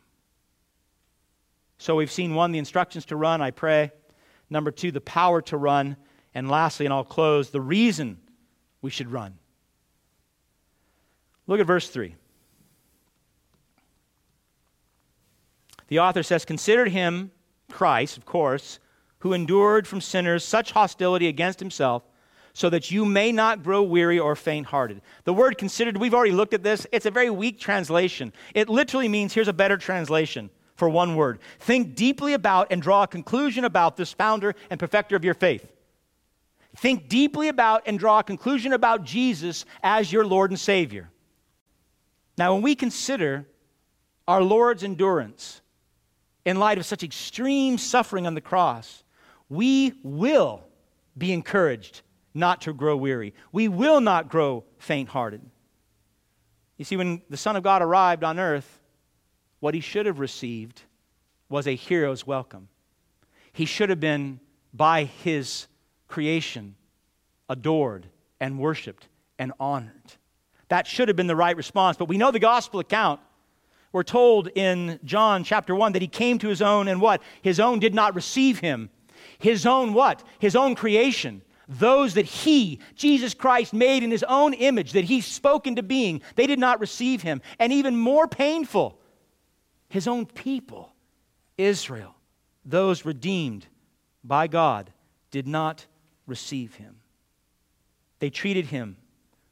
So we've seen one, the instructions to run, I pray. Number two, the power to run. And lastly, and I'll close, the reason we should run. Look at verse 3. The author says, Consider him, Christ, of course, who endured from sinners such hostility against himself, so that you may not grow weary or faint hearted. The word considered, we've already looked at this. It's a very weak translation. It literally means here's a better translation for one word think deeply about and draw a conclusion about this founder and perfecter of your faith. Think deeply about and draw a conclusion about Jesus as your Lord and Savior. Now, when we consider our Lord's endurance in light of such extreme suffering on the cross, we will be encouraged not to grow weary. We will not grow faint hearted. You see, when the Son of God arrived on earth, what he should have received was a hero's welcome. He should have been, by his creation, adored and worshiped and honored. That should have been the right response. But we know the gospel account. We're told in John chapter 1 that he came to his own and what? His own did not receive him. His own what? His own creation. Those that he, Jesus Christ, made in his own image, that he spoke into being, they did not receive him. And even more painful, his own people, Israel, those redeemed by God, did not receive him. They treated him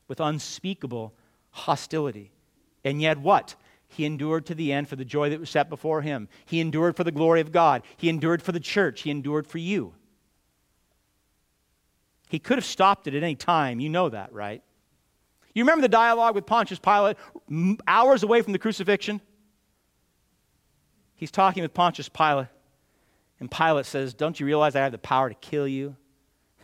with unspeakable hostility. And yet, what? He endured to the end for the joy that was set before him. He endured for the glory of God. He endured for the church. He endured for you. He could have stopped it at any time. You know that, right? You remember the dialogue with Pontius Pilate hours away from the crucifixion? He's talking with Pontius Pilate, and Pilate says, Don't you realize I have the power to kill you?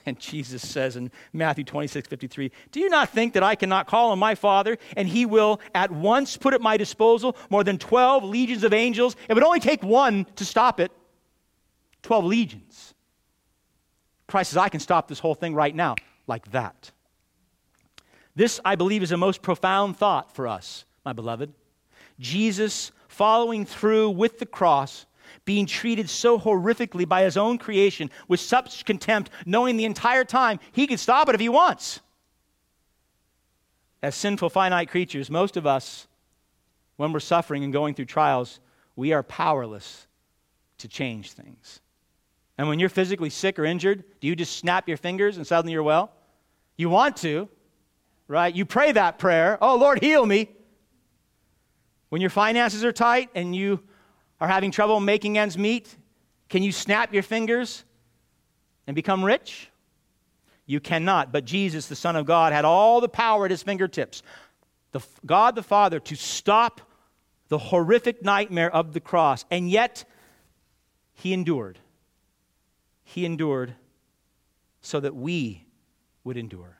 And Jesus says in Matthew 26, 53, Do you not think that I cannot call on my Father, and he will at once put at my disposal more than 12 legions of angels? It would only take one to stop it 12 legions. Christ says, I can stop this whole thing right now, like that. This, I believe, is a most profound thought for us, my beloved. Jesus following through with the cross, being treated so horrifically by his own creation with such contempt, knowing the entire time he could stop it if he wants. As sinful, finite creatures, most of us, when we're suffering and going through trials, we are powerless to change things. And when you're physically sick or injured, do you just snap your fingers and suddenly you're well? You want to, right? You pray that prayer, oh, Lord, heal me. When your finances are tight and you are having trouble making ends meet, can you snap your fingers and become rich? You cannot. But Jesus, the Son of God, had all the power at his fingertips. The, God the Father to stop the horrific nightmare of the cross. And yet, he endured. He endured so that we would endure.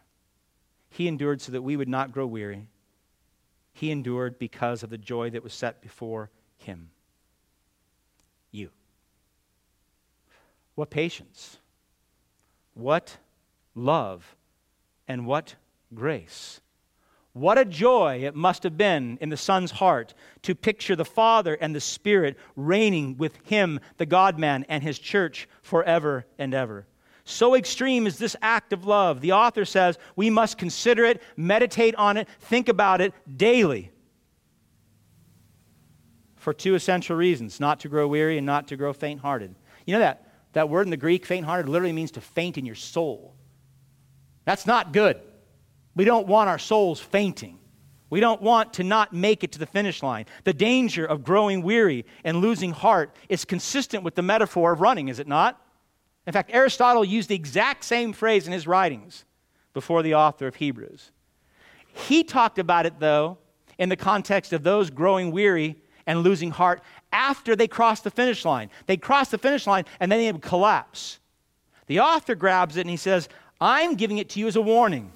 He endured so that we would not grow weary he endured because of the joy that was set before him. You. What patience, what love, and what grace. What a joy it must have been in the Son's heart to picture the Father and the Spirit reigning with Him, the God man, and His church forever and ever. So extreme is this act of love. The author says we must consider it, meditate on it, think about it daily. For two essential reasons not to grow weary and not to grow faint hearted. You know that, that word in the Greek, faint hearted, literally means to faint in your soul. That's not good. We don't want our souls fainting. We don't want to not make it to the finish line. The danger of growing weary and losing heart is consistent with the metaphor of running, is it not? In fact, Aristotle used the exact same phrase in his writings before the author of Hebrews. He talked about it, though, in the context of those growing weary and losing heart after they crossed the finish line. They'd cross the finish line and then they collapse. The author grabs it and he says, I'm giving it to you as a warning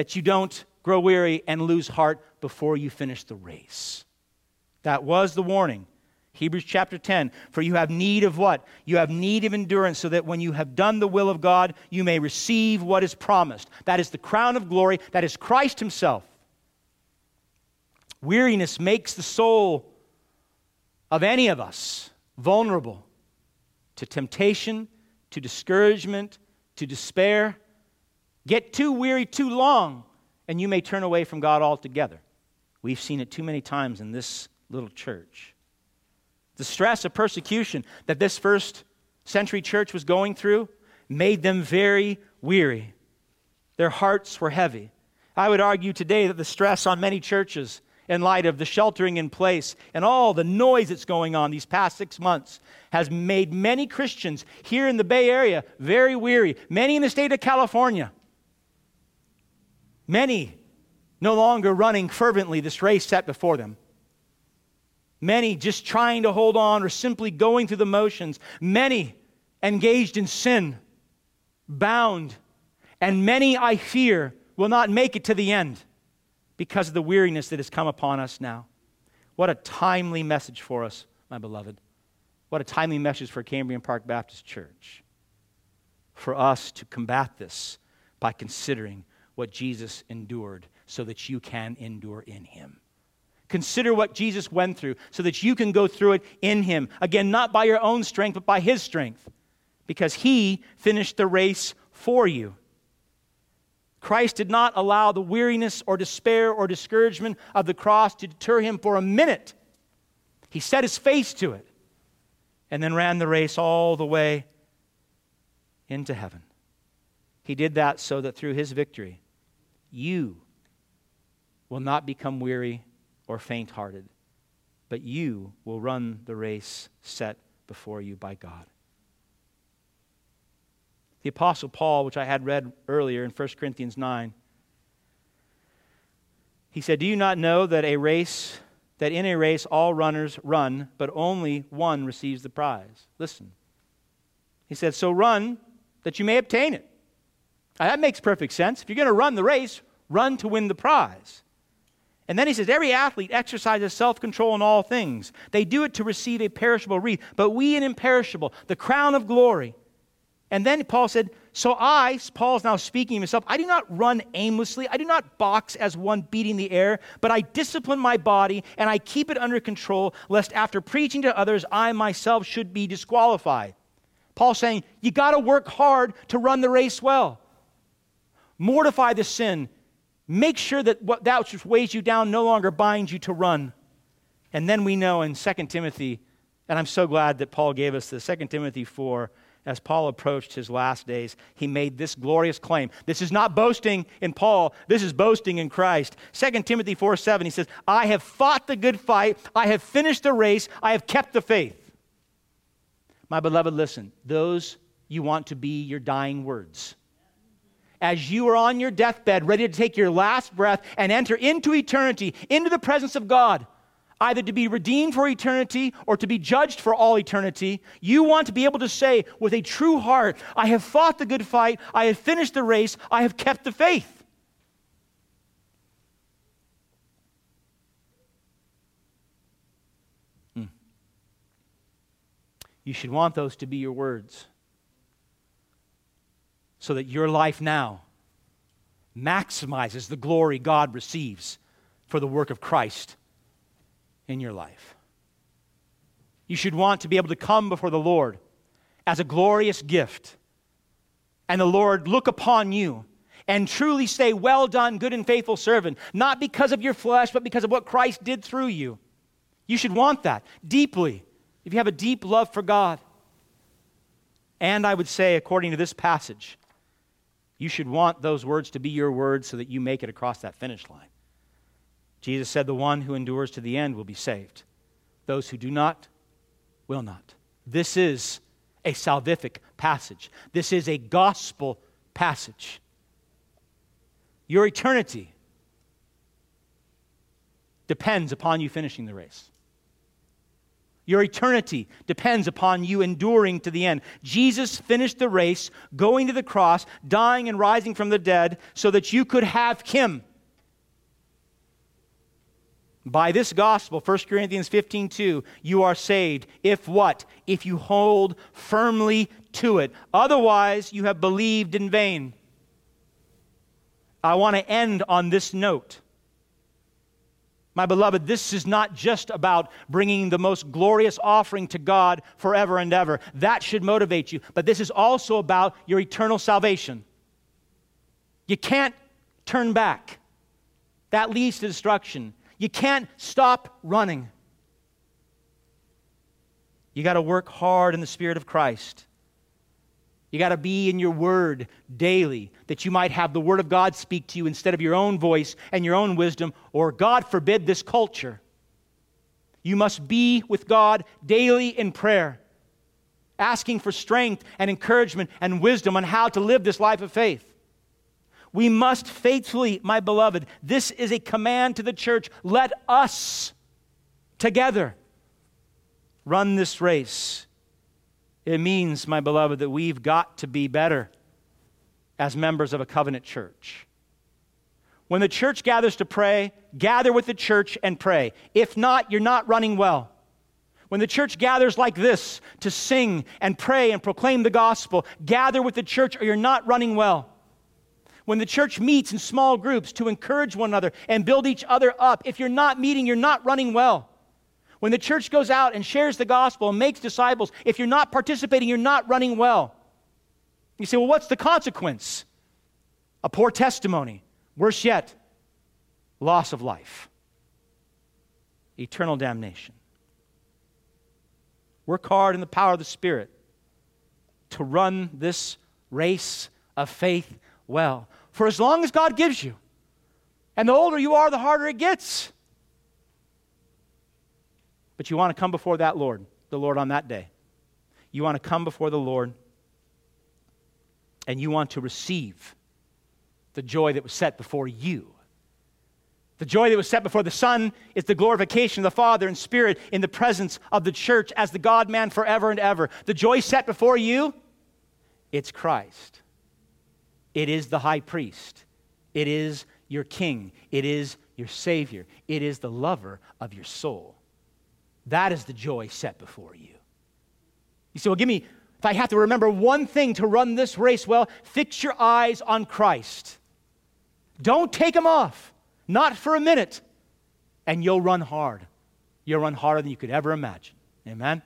that you don't grow weary and lose heart before you finish the race. That was the warning. Hebrews chapter 10. For you have need of what? You have need of endurance, so that when you have done the will of God, you may receive what is promised. That is the crown of glory, that is Christ Himself. Weariness makes the soul of any of us vulnerable to temptation, to discouragement, to despair. Get too weary too long, and you may turn away from God altogether. We've seen it too many times in this little church. The stress of persecution that this first century church was going through made them very weary. Their hearts were heavy. I would argue today that the stress on many churches, in light of the sheltering in place and all the noise that's going on these past six months, has made many Christians here in the Bay Area very weary. Many in the state of California. Many no longer running fervently this race set before them. Many just trying to hold on or simply going through the motions. Many engaged in sin, bound. And many, I fear, will not make it to the end because of the weariness that has come upon us now. What a timely message for us, my beloved. What a timely message for Cambrian Park Baptist Church. For us to combat this by considering what Jesus endured so that you can endure in him. Consider what Jesus went through so that you can go through it in him. Again, not by your own strength, but by his strength, because he finished the race for you. Christ did not allow the weariness or despair or discouragement of the cross to deter him for a minute. He set his face to it and then ran the race all the way into heaven. He did that so that through his victory, you will not become weary or faint hearted, but you will run the race set before you by God. The Apostle Paul, which I had read earlier in 1 Corinthians 9, he said, Do you not know that a race, that in a race all runners run, but only one receives the prize? Listen. He said, So run that you may obtain it. Now, that makes perfect sense. If you're going to run the race, run to win the prize. And then he says, Every athlete exercises self control in all things. They do it to receive a perishable wreath, but we an imperishable, the crown of glory. And then Paul said, So I, Paul's now speaking himself, I do not run aimlessly. I do not box as one beating the air, but I discipline my body and I keep it under control, lest after preaching to others, I myself should be disqualified. Paul's saying, You got to work hard to run the race well. Mortify the sin. Make sure that what that which weighs you down no longer binds you to run. And then we know in 2 Timothy, and I'm so glad that Paul gave us this, 2 Timothy 4 as Paul approached his last days, he made this glorious claim. This is not boasting in Paul, this is boasting in Christ. 2 Timothy 4 7, he says, I have fought the good fight, I have finished the race, I have kept the faith. My beloved, listen, those you want to be your dying words. As you are on your deathbed, ready to take your last breath and enter into eternity, into the presence of God, either to be redeemed for eternity or to be judged for all eternity, you want to be able to say with a true heart, I have fought the good fight, I have finished the race, I have kept the faith. Hmm. You should want those to be your words so that your life now maximizes the glory God receives for the work of Christ in your life. You should want to be able to come before the Lord as a glorious gift, and the Lord look upon you and truly say, Well done, good and faithful servant, not because of your flesh, but because of what Christ did through you. You should want that deeply if you have a deep love for God. And I would say, according to this passage, you should want those words to be your words so that you make it across that finish line. Jesus said, The one who endures to the end will be saved. Those who do not will not. This is a salvific passage, this is a gospel passage. Your eternity depends upon you finishing the race. Your eternity depends upon you enduring to the end. Jesus finished the race, going to the cross, dying and rising from the dead, so that you could have Him. By this gospel, 1 Corinthians 15 2, you are saved. If what? If you hold firmly to it. Otherwise, you have believed in vain. I want to end on this note. My beloved, this is not just about bringing the most glorious offering to God forever and ever. That should motivate you. But this is also about your eternal salvation. You can't turn back, that leads to destruction. You can't stop running. You got to work hard in the Spirit of Christ. You got to be in your word daily that you might have the word of God speak to you instead of your own voice and your own wisdom, or God forbid this culture. You must be with God daily in prayer, asking for strength and encouragement and wisdom on how to live this life of faith. We must faithfully, my beloved, this is a command to the church. Let us together run this race it means, my beloved, that we've got to be better as members of a covenant church. When the church gathers to pray, gather with the church and pray. If not, you're not running well. When the church gathers like this to sing and pray and proclaim the gospel, gather with the church or you're not running well. When the church meets in small groups to encourage one another and build each other up, if you're not meeting, you're not running well. When the church goes out and shares the gospel and makes disciples, if you're not participating, you're not running well. You say, well, what's the consequence? A poor testimony. Worse yet, loss of life, eternal damnation. Work hard in the power of the Spirit to run this race of faith well. For as long as God gives you, and the older you are, the harder it gets. But you want to come before that Lord, the Lord on that day. You want to come before the Lord and you want to receive the joy that was set before you. The joy that was set before the Son is the glorification of the Father and Spirit in the presence of the church as the God man forever and ever. The joy set before you, it's Christ. It is the high priest. It is your king. It is your Savior. It is the lover of your soul. That is the joy set before you. You say, well, give me, if I have to remember one thing to run this race well, fix your eyes on Christ. Don't take them off, not for a minute, and you'll run hard. You'll run harder than you could ever imagine. Amen?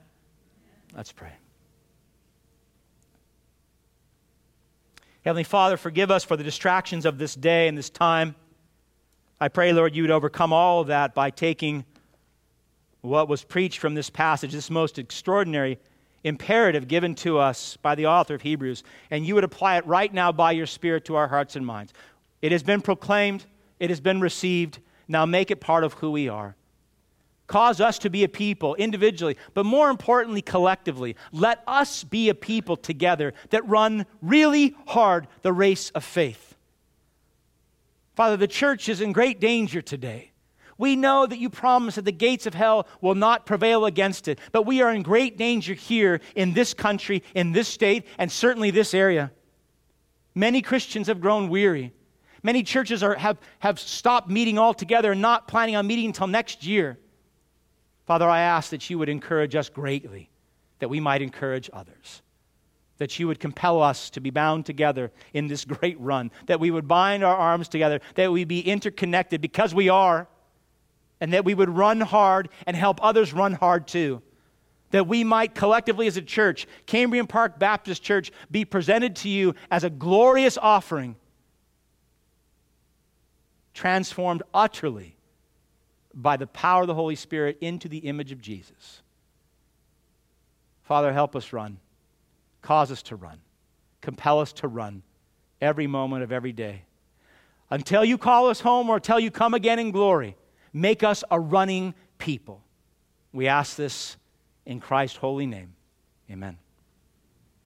Let's pray. Heavenly Father, forgive us for the distractions of this day and this time. I pray, Lord, you would overcome all of that by taking what was preached from this passage, this most extraordinary imperative given to us by the author of Hebrews, and you would apply it right now by your Spirit to our hearts and minds. It has been proclaimed, it has been received. Now make it part of who we are. Cause us to be a people individually, but more importantly, collectively. Let us be a people together that run really hard the race of faith. Father, the church is in great danger today. We know that you promise that the gates of hell will not prevail against it, but we are in great danger here in this country, in this state, and certainly this area. Many Christians have grown weary. Many churches are, have, have stopped meeting altogether and not planning on meeting until next year. Father, I ask that you would encourage us greatly, that we might encourage others that you would compel us to be bound together in this great run, that we would bind our arms together, that we be interconnected because we are, and that we would run hard and help others run hard too. That we might collectively as a church, Cambrian Park Baptist Church, be presented to you as a glorious offering, transformed utterly by the power of the Holy Spirit into the image of Jesus. Father, help us run. Cause us to run. Compel us to run every moment of every day. Until you call us home or until you come again in glory. Make us a running people. We ask this in Christ's holy name. Amen.